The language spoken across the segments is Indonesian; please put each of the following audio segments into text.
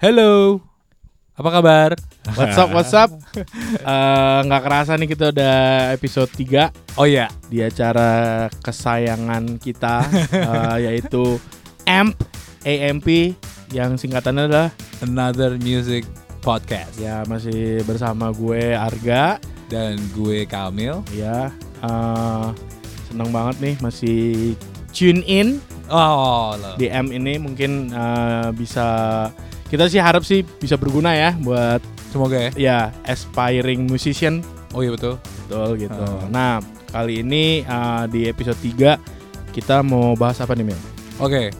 Halo, apa kabar? What's up, what's up? Eh, Nggak kerasa nih kita udah episode 3 Oh iya, di acara kesayangan kita eh, yaitu AMP AMP yang singkatannya adalah another music podcast ya masih bersama gue Arga dan gue Kamil. ya eh, seneng banget nih masih tune in Oh, lo. di AMP ini mungkin eh, bisa kita sih harap sih bisa berguna ya buat semoga ya. ya aspiring musician Oh iya betul. Betul gitu. Hmm. Nah, kali ini uh, di episode 3 kita mau bahas apa nih, Mil? Oke,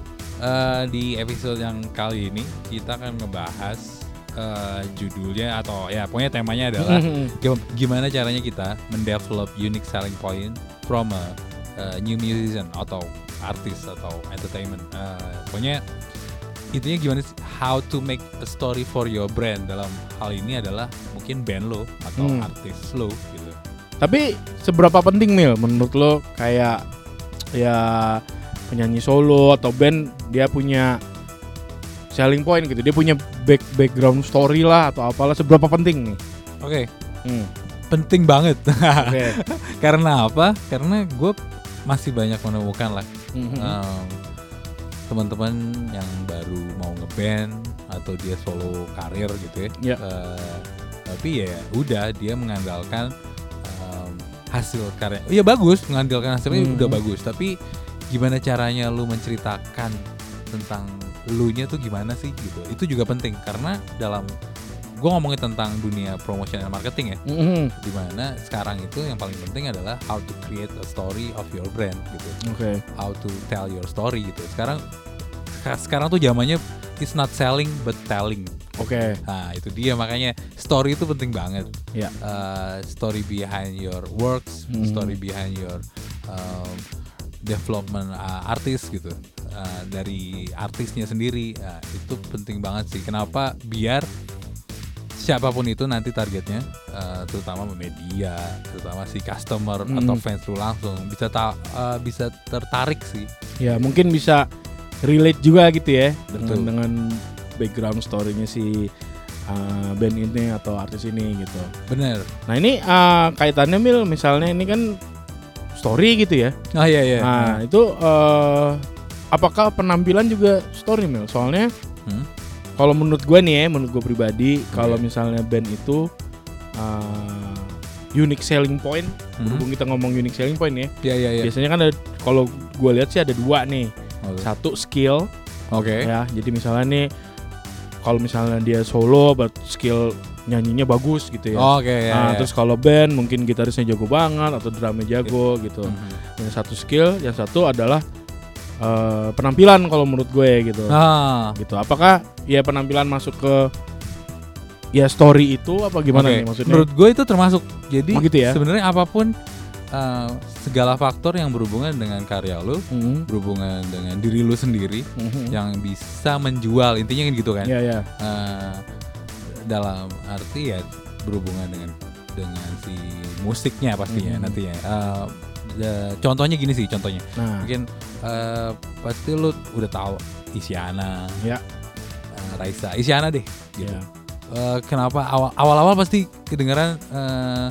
eh, di episode yang kali ini kita akan ngebahas eh, judulnya atau ya pokoknya temanya adalah gim- gimana caranya kita mendevelop unique selling point from a uh, new musician atau artis atau entertainment. Eh, pokoknya intinya gimana sih how to make a story for your brand dalam hal ini adalah mungkin band lo atau Hmm. artis lo gitu. Tapi seberapa penting, Mil, menurut lo kayak ya penyanyi solo atau band dia punya selling point gitu. Dia punya back background story lah atau apalah seberapa penting nih? Oke, Hmm. penting banget. Oke. Karena apa? Karena gue masih banyak menemukan lah Mhm. um, teman-teman yang baru mau ngeband atau dia solo karir gitu ya. Ya. Eh, tapi ya udah dia mengandalkan um, hasil karya. Oh, Iya bagus, mengandalkan hasilnya Hmm. udah bagus. Tapi gimana caranya lu menceritakan tentang lu nya tuh gimana sih gitu. Itu juga penting karena dalam gue ngomongin tentang dunia promotion dan marketing ya Mhm. di mana sekarang itu yang paling penting adalah how to create a story of your brand gitu Oke. how to tell your story gitu sekarang seka- sekarang tuh zamannya it's not selling but telling Oke. nah itu dia makanya story itu penting banget Ya. Uh, story behind your works Hmm. story behind your um, development uh, artis gitu Uh, dari artisnya sendiri uh, itu penting banget sih kenapa biar siapa pun itu nanti targetnya uh, terutama media terutama si customer Hmm. atau fans lu langsung bisa ta- uh, bisa tertarik sih Ya, mungkin bisa relate juga gitu ya dengan Betul. dengan background story-nya si uh, band ini atau artis ini gitu. bener Nah, ini uh, kaitannya Mil misalnya ini kan story gitu ya. oh iya iya Nah, itu uh, apakah penampilan juga story Mil? Soalnya Hmm? Kalau menurut gue nih ya, menurut gue pribadi, kalau misalnya band itu uh, unique selling point, Hmm? berhubung kita ngomong unique selling point ya. iya iya iya Biasanya kan ada kalau gue lihat sih ada dua nih. Oh, Satu skill oke ya jadi misalnya nih kalau misalnya dia solo but skill nyanyinya bagus gitu ya oke ya, nah, ya. terus kalau band mungkin gitarisnya jago banget atau drumnya jago gitu Mhm. yang satu skill yang satu adalah eh, penampilan kalau menurut gue gitu ah gitu apakah ya penampilan masuk ke ya story itu apa gimana Oke, nih maksudnya Menurut gue itu termasuk. Jadi Oh, gitu ya? sebenarnya apa pun uh, segala faktor yang berhubungan dengan karya lu, Mhm, berhubungan dengan diri lu sendiri mhm. yang bisa menjual intinya kan gitu kan. ya ya Uh, dalam arti ya berhubungan dengan dengan si musiknya pastinya Mhm. nantinya. Uh, the- contohnya gini sih contohnya. nah. Mungkin uh, pasti lu udah tahu Isyana, Ya. uh, Raisa, Isyana deh. Gitu. ya. Eh, kenapa? Awal awal-awal pasti kedengeran eh,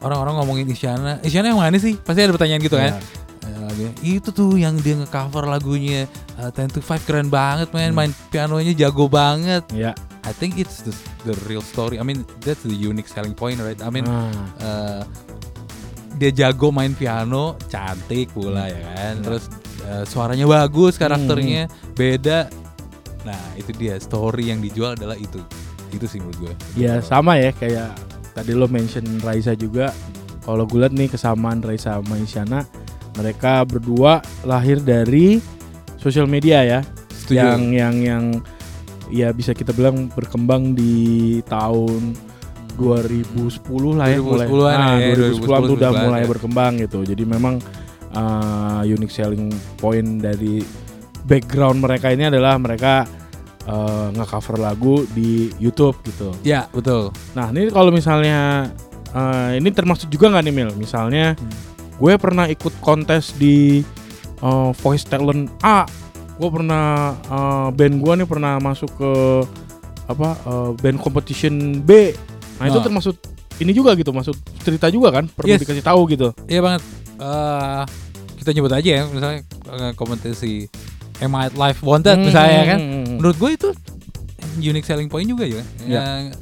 orang-orang ngomongin Isyana. Isyana yang mana sih? Pasti ada pertanyaan gitu kan? Ya. Dia, itu tuh yang dia ngecover lagunya eh, Ten to Five keren banget man Hmm. main pianonya jago banget. Ya. I think it's the, the real story. I mean that's the unique selling point right? I mean Nah, eh, dia jago main piano cantik pula ya kan Ya. terus eh, suaranya bagus karakternya beda nah itu dia story yang dijual adalah itu itu sih menurut gue Ya sama ya kayak tadi lo mention Raisa juga. Kalau gue liat nih kesamaan Raisa sama Isyana, mereka berdua lahir dari sosial media ya. Setuju. Yang yang yang ya bisa kita bilang berkembang di tahun 2010 lah ya 2010-an Nah, ya, 2010 tuh udah 2011 mulai ya. berkembang gitu. Jadi memang uh, unique selling point dari background mereka ini adalah mereka uh, nge-cover lagu di YouTube gitu. Ya betul. Nah ini kalau misalnya eh, ini termasuk juga nggak nih Mil? Misalnya Hmm. gue pernah ikut kontes di eh, Voice Talent A. Gue pernah eh, band gue nih pernah masuk ke apa eh, band competition B. Nah, itu Oh. termasuk ini juga gitu, masuk cerita juga kan, perlu Yes. dikasih tahu gitu. Iya banget. Eh kita nyebut aja ya, misalnya eh, kompetisi Am I Life Wanted misalnya ya kan. Hmm. Menurut gue itu unique selling point juga ya. Yang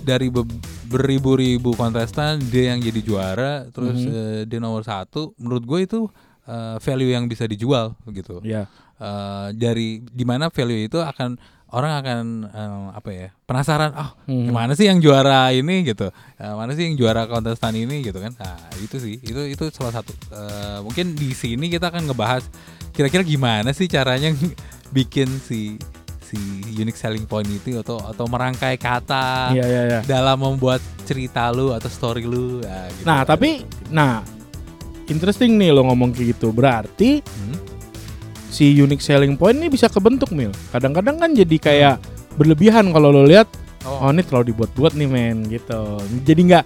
dari be- beribu-ribu kontestan dia yang jadi juara, terus Mhm. eh, dia nomor satu. Menurut gue itu eh, value yang bisa dijual gitu. Ya. Eh, dari di mana value itu akan orang akan eh, apa ya penasaran ah Hmm. Gimana sih yang juara ini gitu? Eh, mana sih yang juara kontestan ini gitu kan? Nah itu sih, itu itu salah satu. Eh, mungkin di sini kita akan ngebahas kira-kira gimana sih caranya bikin si si unique selling point itu atau atau merangkai kata Iya, iya, iya. dalam membuat cerita lu atau story lu. Nah, gitu. Nah, tapi nah interesting nih lo ngomong kayak gitu. Berarti Hmm? Si unique selling point ini bisa kebentuk mil. Kadang-kadang kan jadi kayak berlebihan kalau lo lihat oh ini terlalu dibuat-buat nih men gitu. Jadi nggak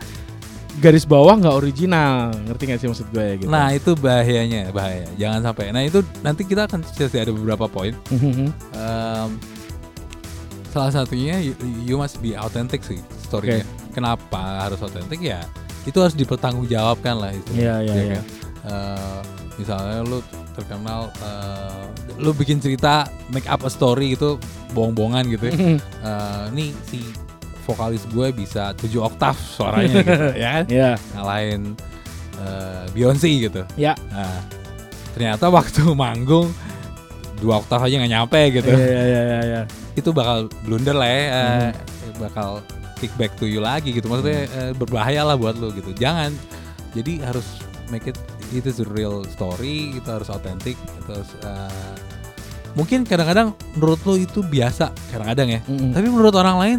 garis bawah nggak original. Ngerti gak sih maksud gue ya gitu? Nah itu bahayanya, bahaya. Jangan sampai. Nah itu nanti kita akan kasih ada beberapa poin. Um, salah satunya you, you must be authentic sih storynya. Kenapa harus authentic ya? Itu harus dipertanggungjawabkan lah itu. Iya, iya, ya kan? Uh, misalnya lu terkenal, uh, lu bikin cerita make up a story itu bohong-bohongan gitu ya. Uh, nih si vokalis gue bisa 7 oktav suaranya gitu, ya kan? Iya. Ngalahin uh, Beyonce gitu. Ya. Nah, ternyata waktu manggung dua oktav aja nggak nyampe gitu Iya, iya, iya, iya, iya. itu bakal blunder lah ya eh, Hmm. bakal kick back to you lagi gitu maksudnya eh, berbahaya lah buat lo gitu jangan jadi harus make it itu real story itu harus authentic terus eh, mungkin kadang-kadang menurut lo itu biasa kadang-kadang ya Mhm. tapi menurut orang lain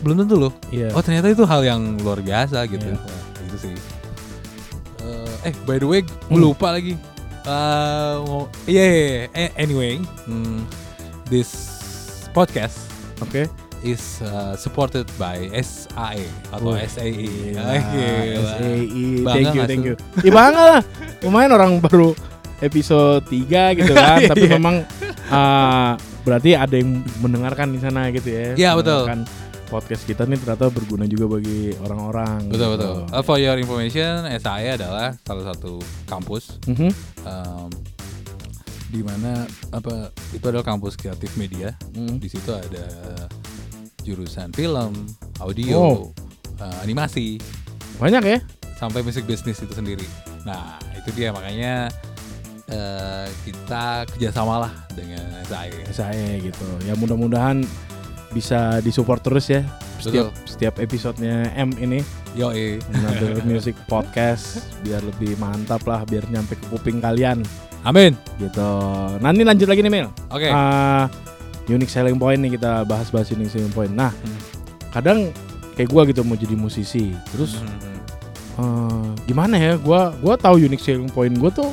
belum tentu loh Iya. oh ternyata itu hal yang luar biasa gitu Iya. Nah, itu sih Eh, eh by the way gue Hmm. lupa lagi mau iya iya, iya. Eh, anyway hmm, this podcast Oke. Is uh, supported by SAE atau Wah, SAE wah. SAE. Bangga Thank you, thank you. Ya bangga lah. Lumayan orang baru episode 3 gitu kan, tapi Iya. memang uh, berarti ada yang mendengarkan di sana gitu ya. Iya, betul. Mendengarkan podcast kita nih ternyata berguna juga bagi orang-orang. betul gitu. betul Uh, for your information SAE adalah salah satu kampus Mhm. um, di mana apa itu adalah kampus kreatif media Mhm. di situ ada jurusan film, audio, Wow. uh, animasi, Banyak ya? sampai musik bisnis itu sendiri. Nah itu dia makanya uh, kita kerjasama lah dengan SAE. Saya gitu. Ya mudah-mudahan bisa disupport terus ya setiap setiap episodenya M ini Yo Another Music Podcast biar lebih mantap lah biar nyampe ke kuping kalian Amin. gitu. Nanti lanjut lagi nih Mil. Oke. Ah, unique selling point nih kita bahas-bahas unique selling point. Nah, Hmm. kadang kayak gua gitu mau jadi musisi. Terus Mhm. eh, gimana ya? Gua gua tahu unique selling point gua tuh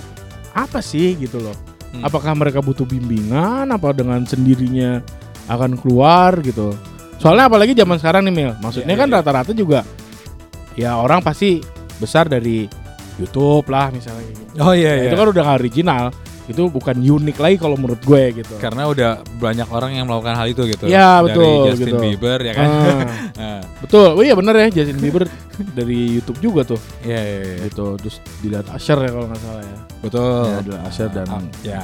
apa sih gitu loh. Hmm. Apakah mereka butuh bimbingan apa dengan sendirinya akan keluar gitu. Soalnya apalagi zaman sekarang nih Mil. Maksudnya Iya, kan iya, rata-rata juga ya orang pasti besar dari YouTube lah misalnya gitu. Oh iya Nah, iya. Itu kan udah original. Itu bukan unik lagi kalau menurut gue gitu. Karena udah banyak orang yang melakukan hal itu gitu. Iya, Dari betul, Justin gitu. Bieber ya kan. Ah, Nah, betul. Oh iya bener ya Justin Bieber dari YouTube juga tuh. Iya iya iya. Gitu. Terus dilihat Asher ya kalau nggak salah ya. Betul. Ya, adalah Asher dan Ah, ya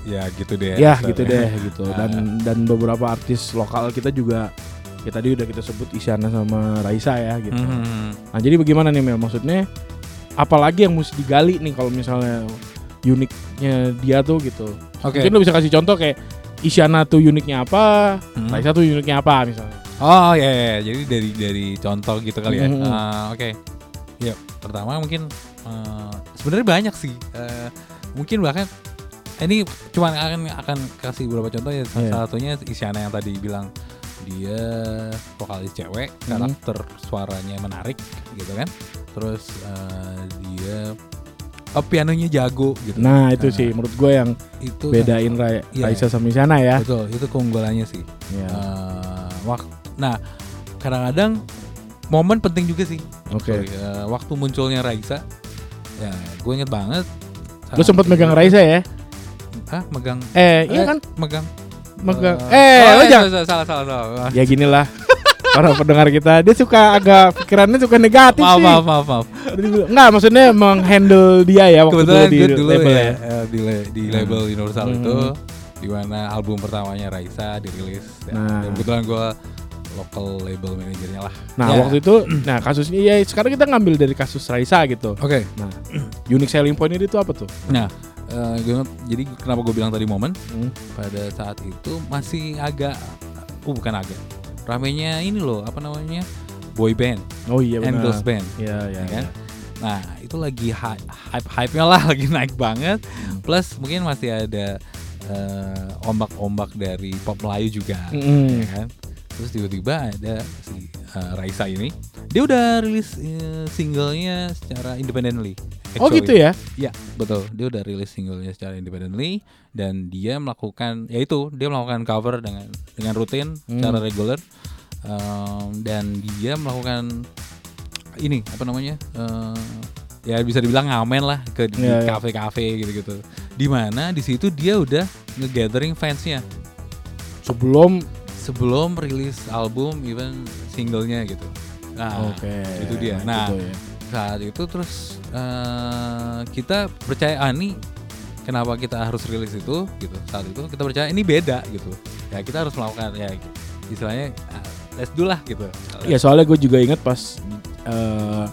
ya gitu deh. ya Asher gitu deh gitu. Ah. Dan dan beberapa artis lokal kita juga ya tadi udah kita sebut Isyana sama Raisa ya gitu. Mhm. Nah, jadi bagaimana nih Mel? Maksudnya apalagi yang mesti digali nih kalau misalnya uniknya dia tuh gitu. Oke. Mungkin lo bisa kasih contoh kayak Isyana tuh uniknya apa, Mhm. Raisa tuh uniknya apa misalnya. Oh iya, iya, iya. jadi dari dari contoh gitu kali ya. Mhm. Ah, Oke, ya pertama mungkin eh, sebenarnya banyak sih. Eh, mungkin bahkan ini cuma akan akan kasih beberapa contoh ya. Iya. Salah satunya Isyana yang tadi bilang dia vokalis cewek, Mhm. karakter suaranya menarik gitu kan. Terus eh, dia oh, pianonya jago gitu. Nah itu Nah, sih menurut gue yang itu bedain Ra- Iya. Raisa sama Isyana ya. Betul, itu keunggulannya sih. Ya. Eh, wak- nah kadang-kadang momen penting juga sih Oke. Sorry, eh, waktu munculnya Raisa ya gue inget banget Lu sempat megang Raisa ya? Hah, megang Eh, iya Eh, kan? megang megang. Eh, Eh, oh, lo iya, jangan. salah, salah, salah, salah. Ya gini lah. Para pendengar kita, dia suka agak pikirannya suka negatif Maaf, sih. maaf, maaf, maaf. Enggak, maksudnya menghandle dia ya waktu Kebetulan dulu di dulu label ya, ya. eh, di, di Hmm. label Universal Hmm. itu di mana album pertamanya Raisa dirilis. Ya, Nah. dan kebetulan gue local label manajernya lah. Nah, Ya. waktu itu nah kasusnya ya sekarang kita ngambil dari kasus Raisa gitu. Oke. Nah, unique selling point itu apa tuh? Nah, gue- jadi kenapa gue bilang tadi momen Hmm. pada saat itu masih agak, uh bukan agak, ramenya ini loh apa namanya boy band, Oh iya benar. band. Iya, iya, ya kan? iya. Nah itu lagi hype hype hype nya lah lagi naik banget. Hmm. Plus mungkin masih ada eh, ombak-ombak dari pop Melayu juga, Mm-mm. ya kan? Terus tiba-tiba ada si eh, Raisa ini, dia udah rilis eh, singlenya secara independently. Oh actually. gitu ya? Iya betul. Dia udah rilis singlenya secara independently dan dia melakukan, yaitu dia melakukan cover dengan dengan rutin, Hmm. secara regular Um, dan dia melakukan ini apa namanya? eh, ya bisa dibilang ngamen lah ke di Iya, iya. kafe-kafe gitu-gitu. Di mana di situ dia udah nge-gathering fansnya Sebelum sebelum rilis album even singlenya gitu. Nah, Oke. itu dia. Nah, gitu ya. saat itu terus eh, kita percaya ah ini kenapa kita harus rilis itu gitu saat itu kita percaya ini beda gitu ya kita harus melakukan ya istilahnya ah, let's do lah gitu Ya soalnya gue juga ingat pas eh,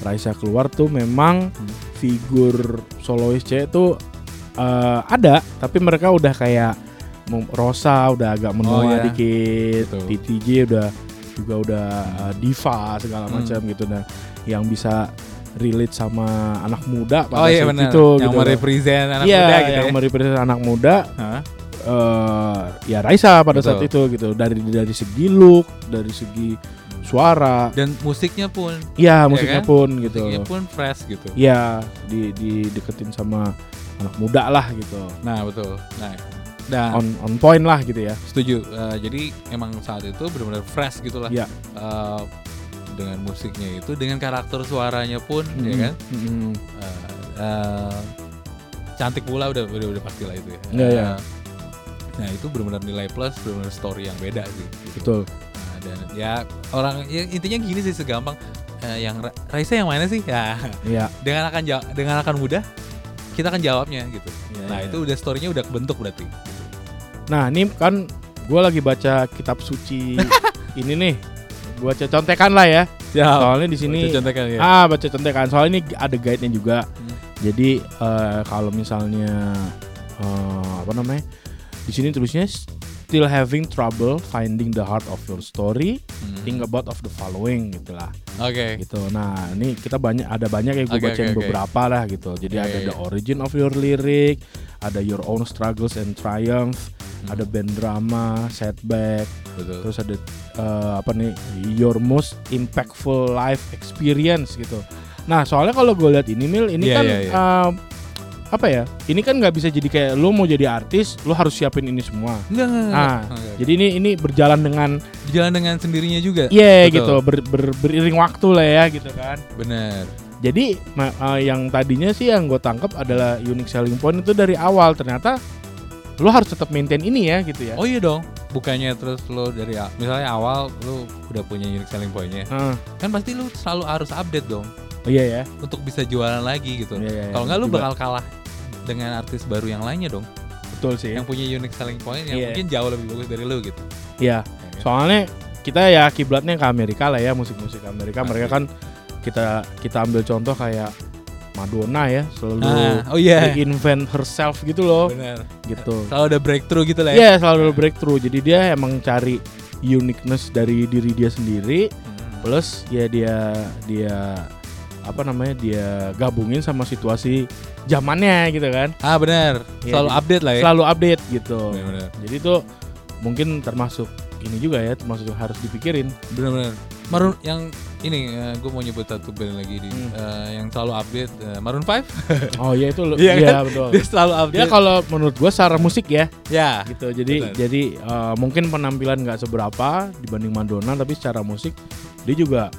Raisa keluar tuh memang Hmm. figur solois cewek tuh eh, ada, tapi mereka udah kayak Rosa udah agak menua Oh, iya. dikit, Betul. Udah juga udah eh, diva segala Hmm. macam gitu nah yang bisa relate sama anak muda pada oh iya saat benar itu yang gitu. merepresent anak Iya, muda gitu yang ya merepresent anak muda ya Raisa pada saat itu Betul. gitu dari dari segi look dari segi suara. Dan musiknya pun. Ya musiknya kan? pun gitu. musiknya pun fresh gitu. Ya di di deketin sama anak muda lah gitu. Nah betul. Nah nah. On on point lah gitu ya. Setuju. Eh, jadi emang saat itu benar-benar fresh gitu lah. Iya. Eh, dengan musiknya itu dengan karakter suaranya pun ya Mm, kan? Mm, Eh, eh, cantik pula udah udah udah pasti lah itu ya. Iya, iya. Eh, Nah itu benar-benar nilai plus, benar-benar story yang beda sih. gitu. betul dan ya orang ya, intinya gini sih segampang eh, yang Ra- Raisa yang mana sih? Ya ya dengan akan jawab dengan akan mudah kita akan jawabnya gitu. Iya, nah iya. itu udah storynya udah kebentuk berarti. Gitu. nah ini kan gue lagi baca kitab suci ini nih gue baca contekan lah ya soalnya di sini contohkan ya. ah baca contekan soalnya ini ada guide nya juga Hmm. jadi eh, kalau misalnya eh, apa namanya di sini tulisnya still having trouble finding the heart of your story Hmm. think about of the following gitulah Oke. gitu nah ini kita banyak ada banyak yang gue Oke, bacain oke. beberapa lah gitu jadi Iya, ada iya, the iya. origin of your lyric ada your own struggles and triumph Hmm. ada band drama setback Betul. terus ada eh, apa nih your most impactful life experience gitu nah soalnya kalau gue lihat ini mil ini Iya, kan iya, iya. eh, apa ya ini kan nggak bisa jadi kayak lo mau jadi artis lo harus siapin ini semua Enggak, enggak, enggak. Nah, Enggak. jadi ini ini berjalan dengan jalan dengan sendirinya juga. iya Betul. gitu ber, ber- beriring waktu lah ya gitu kan Bener. jadi eh, yang tadinya sih yang gue tangkap adalah unique selling point itu dari awal ternyata lo harus tetap maintain ini ya gitu ya Oh iya dong. Bukannya terus lo dari misalnya awal lo udah punya unique selling point-nya. Heeh. Kan pasti lo selalu harus update dong oh, iya ya untuk bisa jualan lagi gitu. Iya, iya, iya. Kalau nggak lo bakal kalah dengan artis baru yang lainnya dong. betul sih Yang punya unique selling point yang Iya. mungkin jauh lebih bagus dari lo gitu. Iya, Ya kan? soalnya kita ya kiblatnya ke Amerika lah ya musik-musik Amerika. Pasti. Mereka kan kita kita ambil contoh kayak Madonna ya selalu Ah, oh iya. invent herself gitu loh, Bener. gitu. Selalu ada breakthrough gitu lah ya. Iya selalu breakthrough. Jadi dia emang cari uniqueness dari diri dia sendiri. Hmm. Plus ya dia dia apa namanya dia gabungin sama situasi zamannya gitu kan. Ah bener. Iya, Selalu update lah ya. Selalu update gitu. Bener-bener. Jadi itu mungkin termasuk ini juga ya termasuk harus dipikirin. Bener-bener. Maroon yang ini gue mau nyebut satu band lagi di Hmm. eh, yang selalu update eh, Maroon 5 Oh iya itu Iya iya kan? betul. dia selalu Dia update. kalau menurut gua secara musik ya ya. gitu. Jadi Benar. jadi eh, mungkin penampilan nggak seberapa dibanding Madonna tapi secara musik dia juga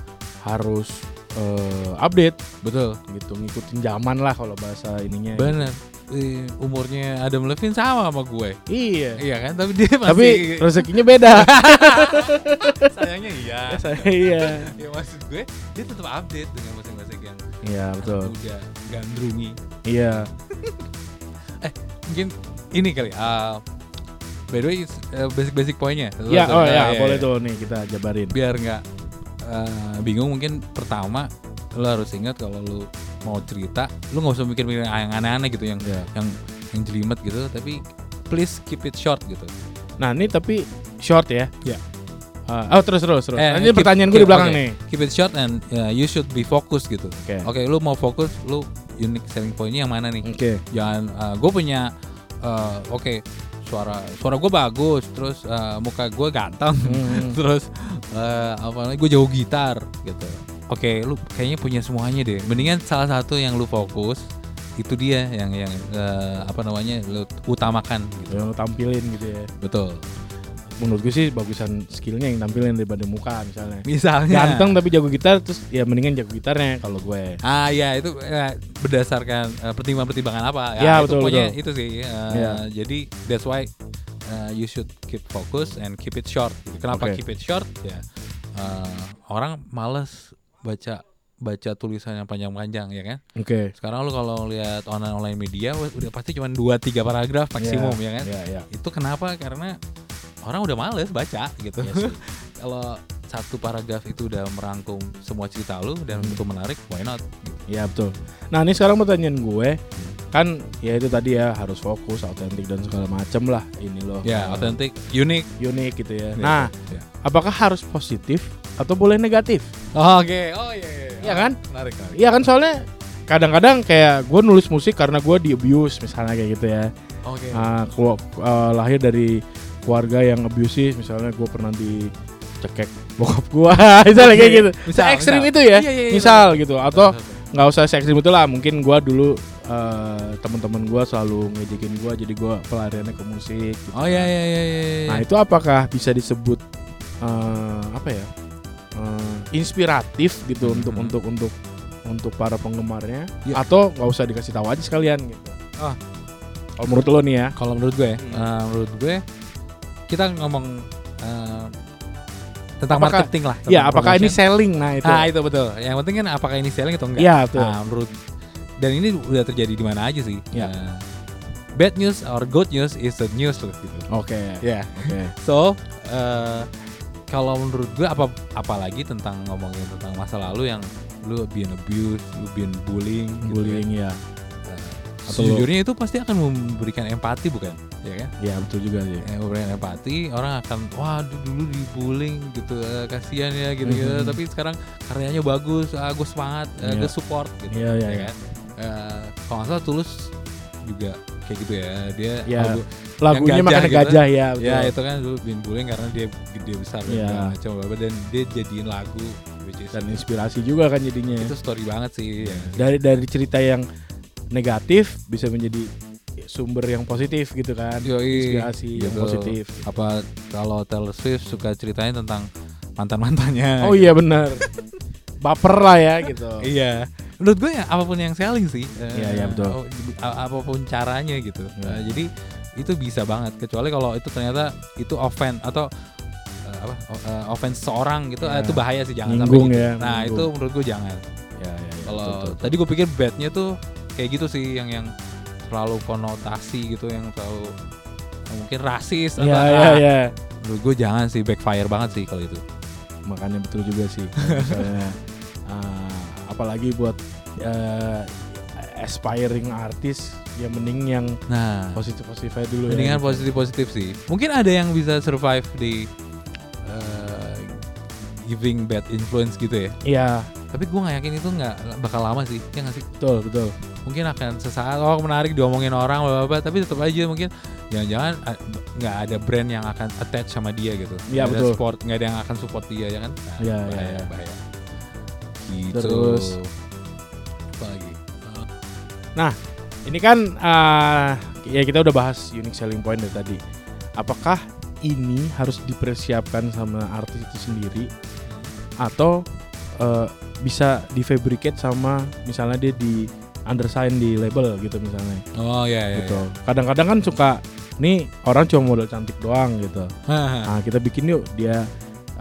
harus eh, update Betul. gitu ngikutin zaman lah kalau bahasa ininya. Bener. eh, umurnya Adam Levine sama sama gue. Iya. Iya kan? Tapi dia masih Tapi rezekinya beda. sayangnya iya. Saya iya. ya maksud gue dia tetap update dengan musik-musik yang Iya, betul. udah gandrungi. Iya. Mungkin ini kali. ah by the way, eh, basic-basic poinnya. Iya, oh Nah, ya, boleh tuh nih kita jabarin. Biar nggak eh, bingung mungkin pertama lo harus ingat kalau lu mau cerita, lu nggak usah mikir-mikir yang aneh-aneh gitu yang Iya. yang yang jelimet gitu, tapi please keep it short gitu. Nah, ini tapi short ya. Iya. Ah, oh, terus terus terus. Eh, Nah, ini keep- pertanyaan gue di belakang oke. nih. Keep it short and uh, you should be focused gitu. Oke. Oke, lu mau fokus, lu unique selling pointnya yang mana nih? Oke. Jangan, gue punya, uh, oke, suara suara gue bagus, terus uh, muka gue ganteng, Hmm. terus uh, apa lagi gue jago gitar gitu. Oke, lu kayaknya punya semuanya deh. Mendingan salah satu yang lu fokus itu dia yang yang uh, apa namanya lu utamakan gitu. Yang lo tampilin gitu ya. Betul. Menurut gue sih bagusan skillnya yang tampilin daripada muka misalnya. Misalnya. Ganteng tapi jago gitar terus ya mendingan jago gitarnya kalau gue. Ah ya itu ya, berdasarkan eh, pertimbangan-pertimbangan apa Ya, itu betul, pokoknya betul. itu sih eh, Ya. jadi that's why eh, you should keep focus and keep it short kenapa Oke. keep it short ya eh, orang males baca baca tulisan yang panjang-panjang ya kan Oke. sekarang lu kalau lihat online online media udah pasti cuma 2 3 paragraf maksimum ya kan Iya, iya. itu kenapa karena orang udah males baca gitu Iya sih. kalau satu paragraf itu udah merangkum semua cerita lu dan Hmm. itu menarik why not Iya betul. Nah ini sekarang pertanyaan gue kan ya itu tadi ya harus fokus, autentik dan segala macem lah ini loh. Ya, Eh, otentik, unik. unik gitu ya. Gitu. Nah, Ya. apakah harus positif atau boleh negatif? Oh, Oke, oh iya iya. Iya kan? Menarik, menarik. Iya kan soalnya kadang-kadang kayak gue nulis musik karena gue di abuse misalnya kayak gitu ya. Oke. Ah, kelu- eh, lahir dari keluarga yang abusive misalnya gue pernah dicekek bokap gue misalnya kayak gitu. Misal, ekstrim misal. itu ya. Iya, iya, iya, misal gitu atau nggak usah se ekstrim itu lah mungkin gue dulu eh, teman-teman gue selalu ngejekin gue jadi gue pelariannya ke musik gitu. Oh iya iya iya iya. nah itu apakah bisa disebut eh, apa ya eh, inspiratif gitu Hmm. untuk untuk untuk untuk para penggemarnya Ya. atau nggak usah dikasih tahu aja sekalian gitu Ah. kalau menurut lo nih ya kalau menurut gue, Hmm. eh, menurut gue kita ngomong eh, tentang Apakah- marketing lah. ya apakah ini promotion. selling nah itu Ah itu betul. Yang penting kan apakah ini selling atau enggak. Iya, betul. Nah, menurut dan ini udah terjadi di mana aja sih. Ya. Eh, bad news or good news is the news loh gitu. oke Ya. oke So, eh kalau menurut gue apa apalagi tentang ngomongin tentang masa lalu yang lu been abused, lu been bullying, gitu bullying ya ya. Atau sejujurnya itu pasti akan memberikan empati bukan? Ya kan? ya betul juga sih Eh, memberikan empati, orang akan wah du- dulu dibullying gitu, eh, kasihan ya gitu gitu. Mhm. Tapi sekarang karyanya bagus, ah, gue semangat, eh, Iya. gue support gitu. Iya, iya, ya iya. kan? Eh, kalau nggak salah tulus juga kayak gitu ya. Dia Iya. lagu- lagunya gajah makanya gitu. gajah ya betul. Ya itu kan dulu bin bullying karena dia gede besar dan Iya. macam apa dan dia jadiin lagu dan inspirasi juga kan jadinya itu story banget sih. ya. dari dari cerita yang negatif bisa menjadi sumber yang positif gitu kan Yoi, inspirasi yang gitu. positif Apa kalau Taylor Swift suka ceritain tentang mantan mantannya? oh iya benar baper lah ya gitu Iya. Menurut gue ya apa pun yang selling sih. eh, Iya, iya, betul. oh, a- apa pun caranya gitu. Iya. Eh, jadi itu bisa banget kecuali kalau itu ternyata itu offend atau eh, apa eh, offense seorang gitu Iya. eh, itu bahaya sih jangan Nyinggung sampai gitu. ya, Nah, nyinggung. itu menurut gue jangan. ya, ya, ya, Kalau tadi gue pikir badnya tuh kayak gitu sih yang yang selalu konotasi gitu yang selalu mungkin rasis Iya, atau iya, ah, iya. menurut gue jangan sih backfire banget sih kalau itu. makanya betul juga sih misalnya ah, apalagi buat eh, aspiring artis ya mending yang Nah, positif positifnya dulu mendingan ya positif positif sih. Mungkin ada yang bisa survive di eh, giving bad influence gitu ya. iya Tapi gue nggak yakin itu nggak bakal lama sih. Ya nggak sih? betul betul Mungkin akan sesaat oh menarik diomongin orang bla bla bla, tapi tetap aja mungkin jangan-jangan ah, nggak ada brand yang akan attach sama dia gitu. Nggak ada betul. support nggak ada yang akan support dia ya kan? Nah, iya, bahaya, iya. bahaya. Gitu. Terus? apa lagi? Ini kan eh, ya kita udah bahas unique selling point dari tadi. Apakah ini harus dipersiapkan sama artis itu sendiri atau eh, bisa difabricate sama misalnya dia di undersign di label gitu misalnya. Oh iya iya. gitu. Kadang-kadang kan suka nih orang cuma modal cantik doang gitu. iya. Nah, kita bikin yuk dia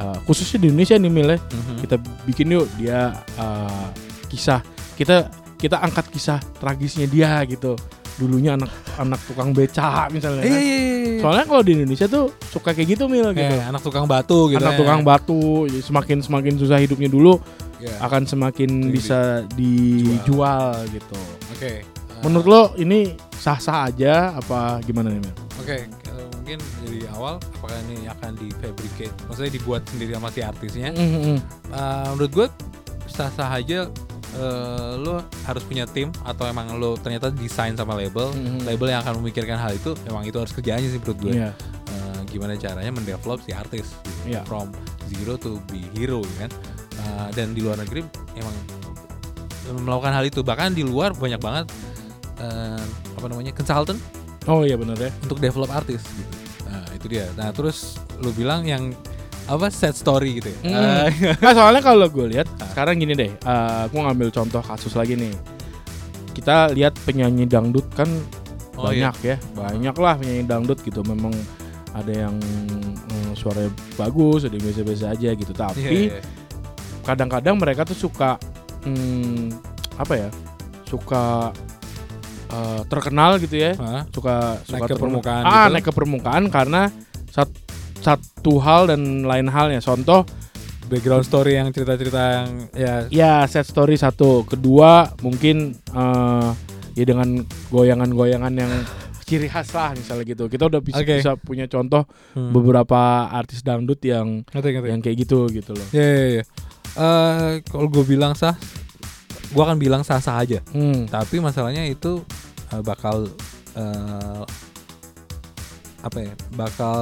uh, khususnya di Indonesia nih Mil ya. Mhm. Kita bikin yuk dia uh, kisah kita kita angkat kisah tragisnya dia gitu. Dulunya anak anak tukang beca misalnya Iya kan. iya iya. Soalnya kalau di Indonesia tuh suka kayak gitu Mil gitu. Kayak anak tukang batu gitu. anak ya. tukang batu semakin semakin susah hidupnya dulu Iya. akan semakin Jadi bisa dijual gitu. Oke. Menurut lo ini sah-sah aja apa gimana nih? Oke, kalau mungkin dari awal apakah ini akan di fabricate, maksudnya dibuat sendiri sama si artisnya? Mm-hmm. Eh, menurut gue sah-sah aja eh, lo harus punya tim atau emang lo ternyata desain sama label, Mhm. label yang akan memikirkan hal itu, emang itu harus kerjaannya sih menurut gue. Iya. Eh, gimana caranya mendevelop si artis gitu. Iya. from zero to be hero ya kan. Eh, dan di luar negeri emang melakukan hal itu, bahkan di luar banyak banget eh, apa namanya consultant Oh iya benar ya. untuk develop artis gitu. Nah, itu dia. Nah, terus lu bilang yang apa set story gitu ya. Hmm. Ah, Nah, soalnya kalau gue lihat sekarang gini deh, eh gue ngambil contoh kasus lagi nih. Kita lihat penyanyi dangdut kan oh iya. banyak ya, banyak lah penyanyi dangdut gitu. Memang ada yang eh, suaranya bagus, ada yang biasa-biasa aja gitu. Iya, Tapi iya. Kadang-kadang mereka tuh suka hmm, apa ya? Suka eh, terkenal gitu ya. Hah? Suka suka Naik ke permukaan Ah, gitu. naik ke permukaan karena sat- satu hal dan lain halnya. Contoh background story yang cerita-cerita yang ya Ya set story satu, kedua mungkin eh ya dengan goyangan-goyangan yang ciri khas lah misalnya gitu. Kita udah bisa, Oke. bisa punya contoh hmm. beberapa artis dangdut yang ngerti ngerti. yang kayak gitu gitu loh. Ya ya ya. Eh, kalau gue bilang sah, gue akan bilang sah-sah aja. Hmm. Tapi masalahnya itu eh, bakal eh, apa ya? Bakal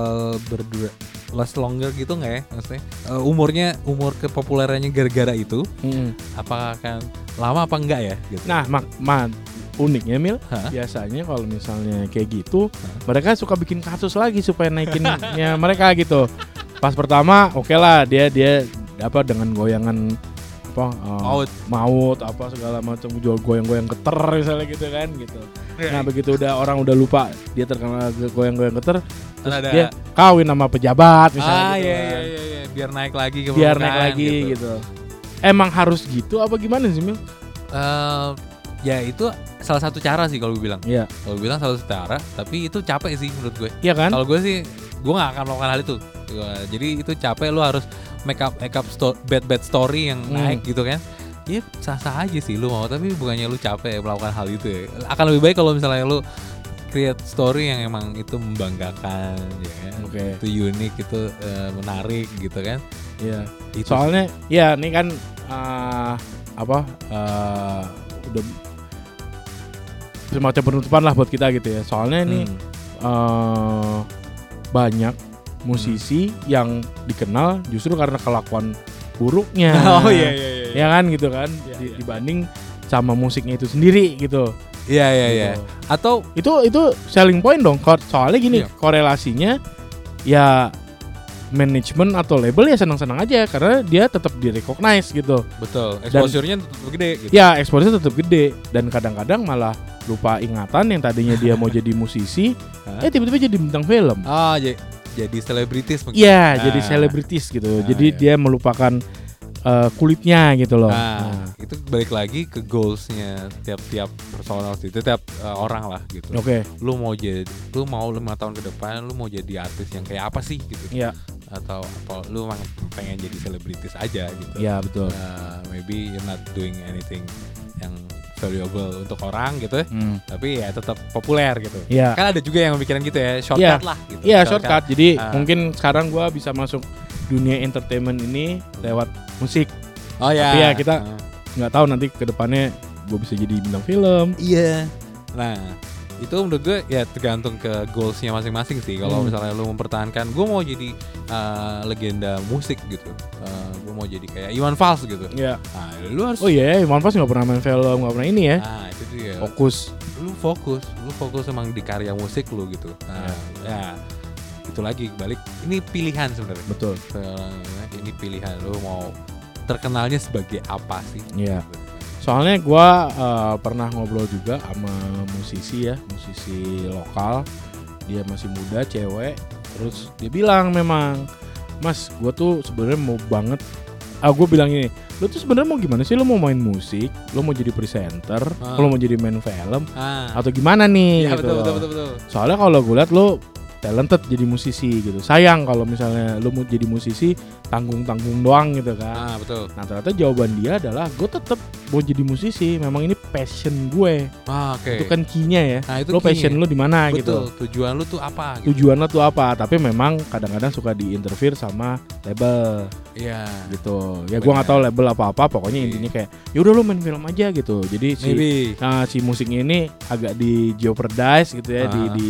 berdua last longer gitu nggak ya maksudnya Eh, umurnya umur kepopulerannya gara-gara itu Hmm. apakah akan lama apa enggak ya gitu Nah, mak mak uniknya Mil, Hah? biasanya kalau misalnya kayak gitu, mereka suka bikin kasus lagi supaya naikinnya mereka gitu. Pas pertama, oke lah dia dia apa dengan goyangan apa eh, Maut. maut apa segala macam jual goyang-goyang geter misalnya gitu kan gitu. Iya. Nah begitu udah orang udah lupa dia terkenal ge- goyang-goyang geter, terus ada dia kawin sama pejabat misalnya ah gitu iya kan. iya iya iya. biar naik lagi ke biar naik lagi gitu. Emang harus gitu apa gimana sih Mil? Eh, ya itu salah satu cara sih kalau gue bilang Iya, kalau gue bilang salah satu cara tapi itu capek sih menurut gue iya kan? kalau gue sih gue nggak akan melakukan hal itu jadi itu capek lu harus make up make up sto- bad bad story yang Hmm. naik gitu kan Iya sah sah aja sih lu mau tapi bukannya lu capek melakukan hal itu ya akan lebih baik kalau misalnya lu create story yang emang itu membanggakan ya kan? Oke. itu unik itu eh, menarik gitu kan Iya. itu Soalnya ya ini kan eh, apa eh, udah semacam penutupan lah buat kita gitu ya. Soalnya ini Hmm. eh, banyak musisi yang dikenal justru karena kelakuan buruknya. oh iya iya iya Ya kan gitu kan Iya, Di- iya. dibanding sama musiknya itu sendiri gitu. iya iya iya Gitu. atau Itu itu selling point dong. Soalnya gini, Iya. korelasinya ya manajemen atau label ya senang-senang aja karena dia tetap di recognize gitu. betul exposure-nya tetap gede gitu Ya exposure tetap gede dan kadang-kadang malah lupa ingatan yang tadinya dia mau jadi musisi, eh tiba-tiba jadi bintang film. ah jadi jadi selebritis mungkin Iya, Nah. jadi selebritis gitu. Nah, jadi iya. dia melupakan eh, kulitnya gitu loh. Nah, Nah, itu balik lagi ke goalsnya tiap-tiap personal sih, itu tiap uh, orang lah gitu. Oke, Lu mau jadi, lu mau lima tahun ke depan, lu mau jadi artis yang kayak apa sih gitu? Iya. Atau apa? Lu emang pengen jadi selebritis aja gitu? Iya betul. Uh, maybe you're not doing anything yang valuable untuk orang gitu, ya, Hmm. tapi ya tetap populer gitu. Iya. Kan ada juga yang mikirin gitu ya, shortcut lah gitu. Iya shortcut. Jadi Ah. mungkin sekarang gua bisa masuk dunia entertainment ini lewat musik. Oh ya. Tapi ya kita- Uh. Nggak tahu nanti ke depannya gue bisa jadi bintang film. Iya. Nah, itu menurut gue ya tergantung ke goalsnya masing-masing sih. Kalau Hmm. misalnya lu mempertahankan, gue mau jadi uh, legenda musik gitu. Uh, gue mau jadi kayak Iwan Fals gitu. Iya. Nah, lu harus. Oh iya, Iwan Fals nggak pernah main film, nggak pernah ini ya. Nah, itu dia. Fokus. Lu fokus, lu fokus emang di karya musik lu gitu. Nah, ya. Itu lagi balik. Ini pilihan sebenarnya. Betul. Ini pilihan lu mau terkenalnya sebagai apa sih? Iya. Gitu. Soalnya gua eh, pernah ngobrol juga sama musisi ya, musisi lokal. Dia masih muda, cewek. Terus dia bilang memang, Mas, gua tuh sebenarnya mau banget. Ah, gue bilang ini, lu tuh sebenarnya mau gimana sih? Lu mau main musik, lu mau jadi presenter, Ah. lu mau jadi main film, Ah. atau gimana nih? Iya gitu betul, betul betul betul. Soalnya kalau gue liat lu talented jadi musisi gitu. Sayang kalau misalnya lu mau jadi musisi tanggung-tanggung doang gitu kan. Ah, betul. Nah ternyata jawaban dia adalah gue tetap mau jadi musisi. Memang ini passion gue. Ah, oke. Itu kan key-nya ya. Nah, itu Lo passion lu di mana Betul. gitu. Tujuan lu tuh apa gitu. Tujuan lo tuh apa? Tapi memang kadang-kadang suka diinterfere sama label Iya. gitu. Ya gue nggak tahu label apa-apa. Pokoknya Iya. intinya kayak yaudah lu main film aja gitu. Jadi si Maybe. Nah, si musiknya ini agak di jeopardize gitu ya, di Ah. di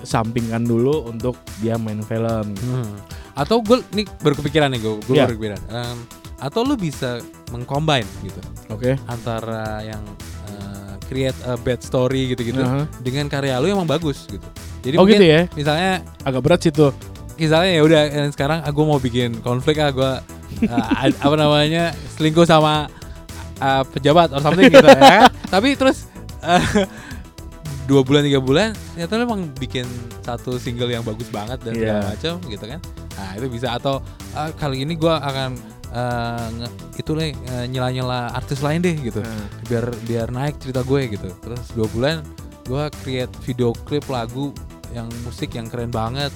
sampingkan dulu untuk dia main film. Hmm. Atau gue nih baru kepikiran nih gue, gue Iya. baru kepikiran. Em, atau lu bisa mengcombine gitu Oke. antara yang eh, create a bad story gitu-gitu Aha. dengan karya lu yang emang bagus gitu. Jadi Oh mungkin gitu ya, misalnya agak berat sih tuh. misalnya ya udah sekarang aku mau bikin konflik ah gue apa namanya selingkuh sama eh, pejabat or something gitu ya? Tapi terus eh, dua bulan tiga bulan ternyata lu emang bikin satu single yang bagus banget dan segala Iya. macam gitu kan. Nah itu bisa atau ah, kali ini gua akan nge- itu nih eh, nyela-nyela artis lain deh gitu Nah, biar biar naik cerita gue gitu terus dua bulan gue create video klip lagu yang musik yang keren banget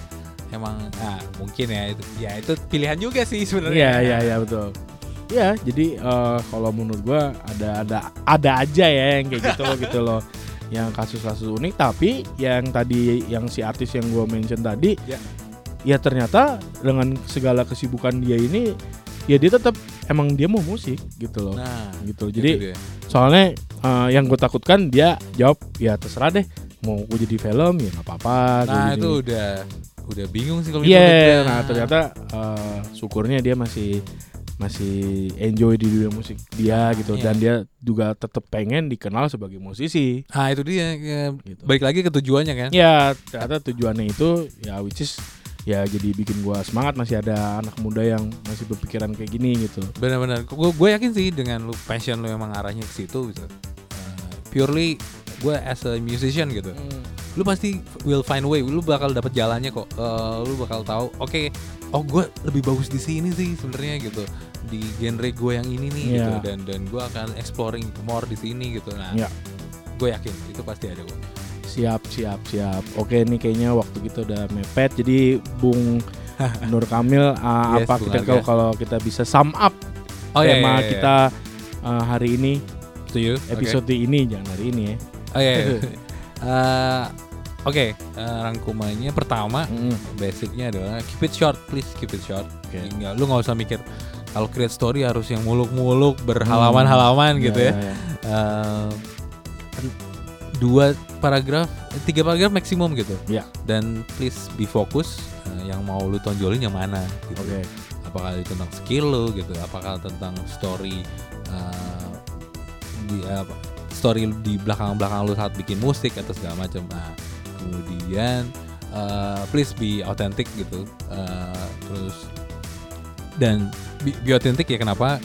emang ah mungkin ya itu ya itu pilihan juga sih sebenarnya Iya iya iya betul. Iya, jadi eh, kalau menurut gua ada ada ada aja ya yang kayak gitu loh gitu loh. Yang kasus-kasus unik tapi yang tadi yang si artis yang gua mention tadi Ya. ya ternyata dengan segala kesibukan dia ini ya dia tetap emang dia mau musik gitu loh. nah gitu. itu Jadi soalnya eh, yang gue takutkan dia jawab ya terserah deh mau gue jadi film ya nggak apa-apa nah jadi- itu udah udah bingung sih kalau Iya, gitu. nah ternyata eh, syukurnya dia masih masih enjoy di dunia musik dia gitu. Iya. dan dia juga tetap pengen dikenal sebagai musisi. Nah itu dia ya, gitu. balik lagi ke tujuannya kan? Ya ternyata tujuannya itu ya which is ya jadi bikin gua semangat masih ada anak muda yang masih berpikiran kayak gini gitu. benar-benar. Gue gue yakin sih dengan lu passion lu emang arahnya ke situ gitu. Eh, purely gue as a musician gitu. Lu pasti will find way. Lu bakal dapet jalannya kok. Eh, lu bakal tahu oke oh gue lebih bagus di sini sih sebenarnya gitu di genre gue yang ini nih gitu Iya. dan dan gue akan exploring more di sini gitu nah Iya. gue yakin itu pasti ada kok Siap, siap, siap. Oke, ini kayaknya waktu kita udah mepet. Jadi Bung Nur Kamil, uh, Yes, apa kita kalau kalau kita bisa sum up oh iya, tema iya, iya. kita uh, hari ini, episode ini, jangan hari ini ya. oh iya, iya. Eh, oke eh, rangkumannya pertama Mm. basicnya adalah keep it short please keep it short Oke. Nggak- lu nggak usah mikir kalau create story harus yang muluk-muluk berhalaman-halaman gitu ya ya. Eh, dua paragraf eh, tiga paragraf maksimum gitu Ya. dan please be fokus eh, yang mau lu tonjolin yang mana gitu Oke. apakah itu tentang skill lu gitu apakah tentang story eh, di apa story di belakang belakang lu saat bikin musik atau segala macam nah kemudian eh, please be authentic gitu Eh, terus dan be, be authentic ya kenapa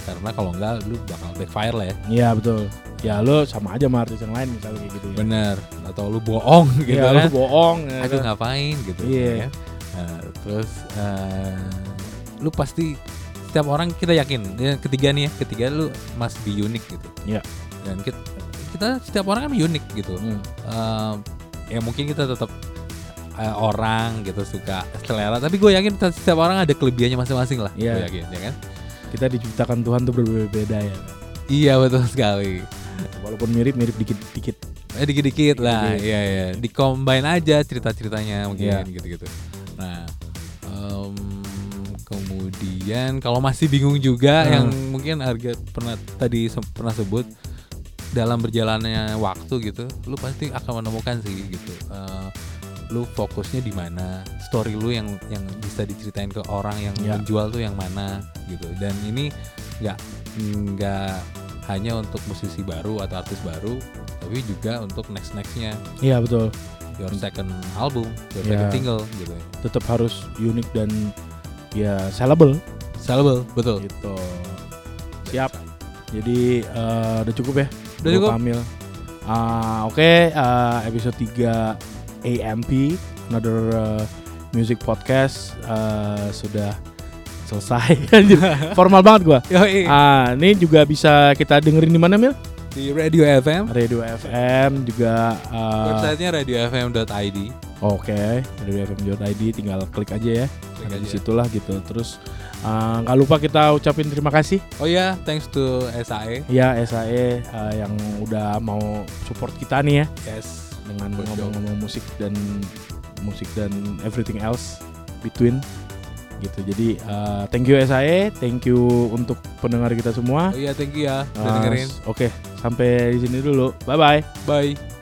karena kalau enggak lu bakal backfire lah ya Iya betul. Ya lo sama aja sama artis yang lain misalnya kayak gitu ya. bener atau lu bohong gitu Iya, kan lo bohong. ya aduh kan? ngapain gitu Iya. ya. Nah, terus eh, lu pasti setiap orang kita yakin ya, ketiga nih ya ketiga lu must be unique gitu Iya. dan kita, kita setiap orang kan unik gitu Hmm. Eh, ya mungkin kita tetap eh, orang gitu suka selera tapi gue yakin setiap orang ada kelebihannya masing-masing lah Iya. gue yakin ya kan Kita diciptakan Tuhan tuh berbeda-beda ya. kan? iya betul sekali Walaupun mirip-mirip dikit-dikit. Eh dikit-dikit lah, Dikit-dikit. iya ya. Dicombine aja cerita-ceritanya mungkin Iya. gitu-gitu. Nah, em, kemudian kalau masih bingung juga Hmm. yang mungkin harga pernah tadi pernah sebut dalam berjalannya waktu gitu, lu pasti akan menemukan sih gitu. Eh, lu fokusnya di mana, story lu yang yang bisa diceritain ke orang yang Ya. menjual tuh yang mana gitu. Dan ini nggak nggak hanya untuk musisi baru atau artis baru, tapi juga untuk next nextnya Iya betul. your second album, your Ya. second single gitu. Tetap harus unik dan ya sellable Sellable, betul. gitu. Siap. Jadi eh, udah cukup ya. Udah cukup. Kamil. Ah, Oke, eh, episode 3 AMP, another eh, music podcast eh, sudah selesai. Formal banget gua. Ah, ini juga bisa kita dengerin di mana Mil? di Radio FM. Radio FM juga. eh, Websitenya radiofm.id. Oke, radio FM.id tinggal klik aja ya. Klik Ada di aja. situlah gitu. Terus eh, nggak lupa kita ucapin terima kasih Oh iya, thanks to SAE. ya SAE eh, yang udah mau support kita nih ya Yes. dengan ngomong-ngomong musik dan musik dan everything else between gitu. Jadi eh, thank you SAE, thank you untuk pendengar kita semua. Oh iya, thank you ya udah dengerin. Oke, sampai di sini dulu. Bye bye. Bye.